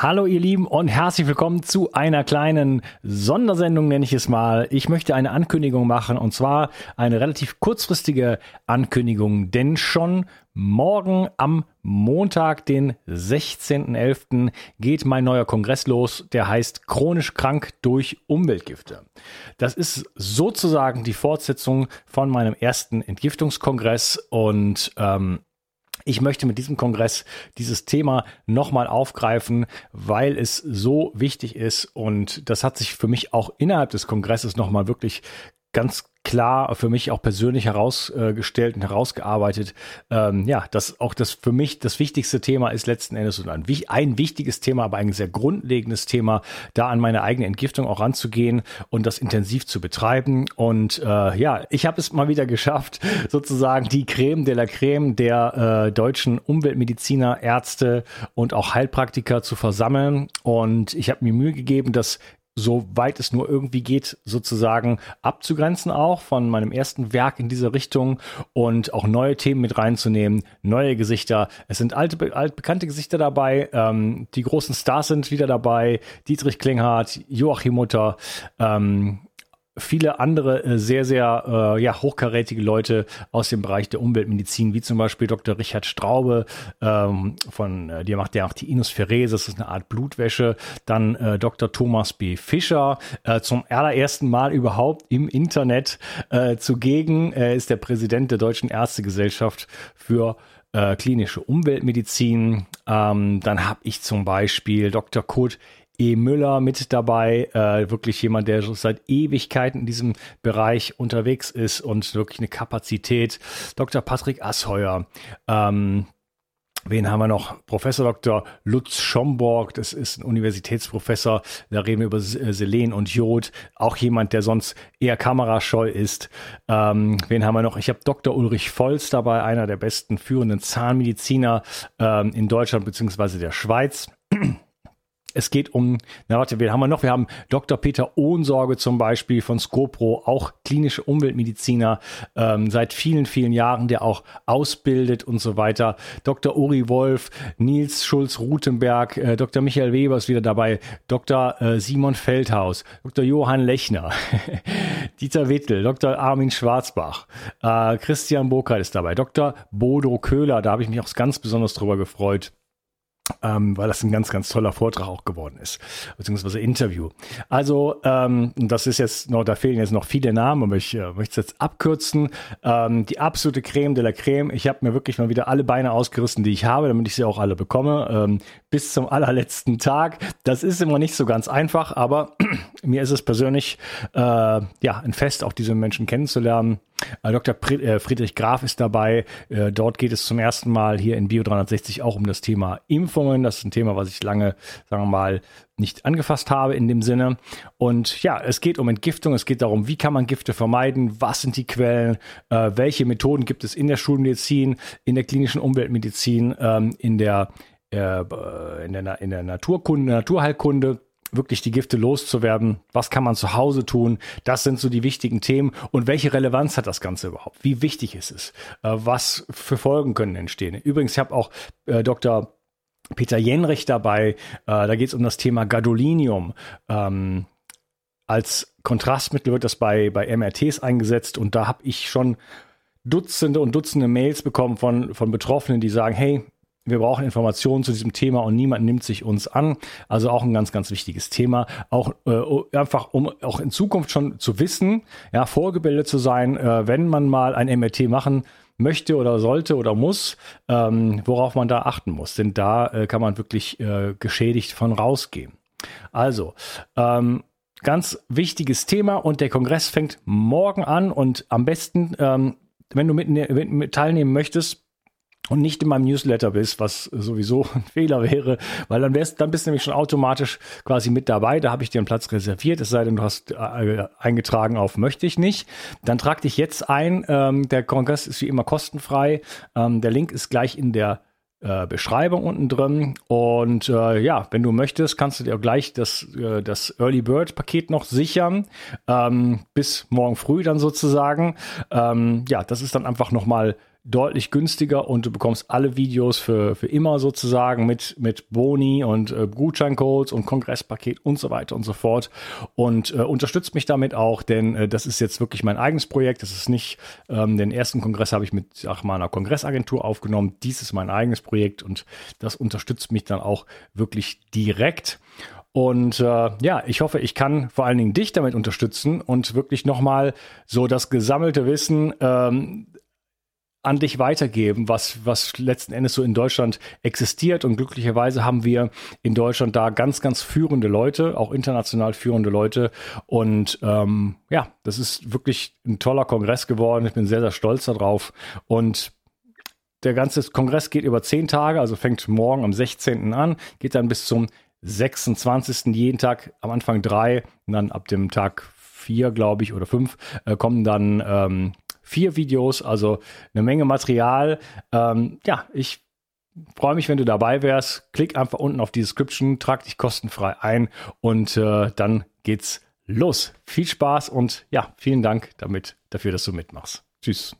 Hallo ihr Lieben und herzlich willkommen zu einer kleinen Sondersendung, nenne ich es mal. Ich möchte eine Ankündigung machen und zwar eine relativ kurzfristige Ankündigung, denn schon morgen am Montag, den 16.11. geht mein neuer Kongress los, der heißt Chronisch krank durch Umweltgifte. Das ist sozusagen die Fortsetzung von meinem ersten Entgiftungskongress und ähm, ich möchte mit diesem Kongress dieses Thema nochmal aufgreifen, weil es so wichtig ist und das hat sich für mich auch innerhalb des Kongresses nochmal wirklich ganz klar für mich auch persönlich herausgestellt und herausgearbeitet, ähm, ja, dass auch das für mich das wichtigste Thema ist letzten Endes und ein, ein wichtiges Thema, aber ein sehr grundlegendes Thema, da an meine eigene Entgiftung auch ranzugehen und das intensiv zu betreiben. Und äh, ja, ich habe es mal wieder geschafft, sozusagen die Creme de la Creme der äh, deutschen Umweltmediziner, Ärzte und auch Heilpraktiker zu versammeln. Und ich habe mir Mühe gegeben, dass soweit es nur irgendwie geht, sozusagen abzugrenzen auch von meinem ersten Werk in dieser Richtung und auch neue Themen mit reinzunehmen, neue Gesichter. Es sind alte, altbekannte Gesichter dabei. Ähm, die großen Stars sind wieder dabei. Dietrich Klinghardt, Joachim Mutter, ähm, viele andere äh, sehr, sehr äh, ja, hochkarätige Leute aus dem Bereich der Umweltmedizin, wie zum Beispiel Dr. Richard Straube, ähm, von, äh, der macht ja auch die Inusferese, das ist eine Art Blutwäsche. Dann äh, Dr. Thomas B. Fischer, äh, zum allerersten Mal überhaupt im Internet äh, zugegen. Er ist der Präsident der Deutschen Ärztegesellschaft für äh, klinische Umweltmedizin. Ähm, dann habe ich zum Beispiel Dr. Kurt E. Müller mit dabei, äh, wirklich jemand, der seit Ewigkeiten in diesem Bereich unterwegs ist und wirklich eine Kapazität. Dr. Patrick Asheuer, ähm, Wen haben wir noch? Professor Dr. Lutz Schomborg, das ist ein Universitätsprofessor, da reden wir über äh, Selen und Jod, auch jemand, der sonst eher kamerascheu ist. Ähm, wen haben wir noch? Ich habe Dr. Ulrich Volz dabei, einer der besten führenden Zahnmediziner ähm, in Deutschland bzw. der Schweiz. Es geht um, na warte, wen haben wir noch? Wir haben Dr. Peter Ohnsorge zum Beispiel von Scopro, auch klinische Umweltmediziner ähm, seit vielen, vielen Jahren, der auch ausbildet und so weiter. Dr. Uri Wolf, Nils Schulz-Rutenberg, äh, Dr. Michael Weber ist wieder dabei, Dr. Äh, Simon Feldhaus, Dr. Johann Lechner, Dieter Wittel, Dr. Armin Schwarzbach, äh, Christian Burkhardt ist dabei, Dr. Bodo Köhler, da habe ich mich auch ganz besonders drüber gefreut ähm, weil das ein ganz, ganz toller Vortrag auch geworden ist, beziehungsweise Interview. Also, ähm, das ist jetzt noch, da fehlen jetzt noch viele Namen, aber ich äh, möchte es jetzt abkürzen. Ähm, die absolute Creme de la Creme. Ich habe mir wirklich mal wieder alle Beine ausgerissen, die ich habe, damit ich sie auch alle bekomme, ähm, bis zum allerletzten Tag. Das ist immer nicht so ganz einfach, aber mir ist es persönlich äh, ja ein Fest, auch diese Menschen kennenzulernen. Äh, Dr. Äh, Friedrich Graf ist dabei. Äh, dort geht es zum ersten Mal hier in Bio 360 auch um das Thema Impfungen. Das ist ein Thema, was ich lange, sagen wir mal, nicht angefasst habe in dem Sinne. Und ja, es geht um Entgiftung. Es geht darum, wie kann man Gifte vermeiden? Was sind die Quellen? welche Methoden gibt es in der Schulmedizin, in der klinischen Umweltmedizin, ähm, in der in der, in der Naturkunde, Naturheilkunde wirklich die Gifte loszuwerden. Was kann man zu Hause tun? Das sind so die wichtigen Themen. Und welche Relevanz hat das Ganze überhaupt? Wie wichtig ist es? Äh, was für Folgen können entstehen? Übrigens, ich habe auch äh, Dr. Peter Jenrich dabei. Äh, da geht es um das Thema Gadolinium. Ähm, als Kontrastmittel wird das bei, bei MRTs eingesetzt und da habe ich schon Dutzende und Dutzende Mails bekommen von, von Betroffenen, die sagen, hey, wir brauchen Informationen zu diesem Thema und niemand nimmt sich uns an. Also auch ein ganz, ganz wichtiges Thema. Auch äh, einfach, um auch in Zukunft schon zu wissen, ja, vorgebildet zu sein, äh, wenn man mal ein MRT machen möchte oder sollte oder muss, ähm, worauf man da achten muss. Denn da äh, kann man wirklich äh, geschädigt von rausgehen. Also, ähm, ganz wichtiges Thema und der Kongress fängt morgen an und am besten, ähm, wenn du mit, mit teilnehmen möchtest, und nicht in meinem Newsletter bist, was sowieso ein Fehler wäre, weil dann wärst, dann bist du nämlich schon automatisch quasi mit dabei. Da habe ich dir einen Platz reserviert, es sei denn, du hast äh, eingetragen auf möchte ich nicht. Dann trag dich jetzt ein. Ähm, der Kongress ist wie immer kostenfrei. Ähm, der Link ist gleich in der äh, Beschreibung unten drin. Und äh, ja, wenn du möchtest, kannst du dir gleich das, äh, das Early Bird Paket noch sichern. Ähm, bis morgen früh dann sozusagen. Ähm, ja, das ist dann einfach nochmal deutlich günstiger und du bekommst alle Videos für, für immer sozusagen mit, mit Boni und äh, Gutscheincodes und Kongresspaket und so weiter und so fort. Und äh, unterstützt mich damit auch, denn äh, das ist jetzt wirklich mein eigenes Projekt. Das ist nicht, ähm, den ersten Kongress habe ich mit ach, meiner Kongressagentur aufgenommen. Dies ist mein eigenes Projekt und das unterstützt mich dann auch wirklich direkt. Und äh, ja, ich hoffe, ich kann vor allen Dingen dich damit unterstützen und wirklich nochmal so das gesammelte Wissen ähm, an dich weitergeben, was, was letzten Endes so in Deutschland existiert. Und glücklicherweise haben wir in Deutschland da ganz, ganz führende Leute, auch international führende Leute. Und ähm, ja, das ist wirklich ein toller Kongress geworden. Ich bin sehr, sehr stolz darauf. Und der ganze Kongress geht über zehn Tage, also fängt morgen am 16. an, geht dann bis zum 26. jeden Tag am Anfang drei und dann ab dem Tag vier, glaube ich, oder fünf, äh, kommen dann ähm, vier Videos, also eine Menge Material. Ähm, ja, ich freue mich, wenn du dabei wärst. Klick einfach unten auf die Description, trag dich kostenfrei ein und äh, dann geht's los. Viel Spaß und ja, vielen Dank damit, dafür, dass du mitmachst. Tschüss.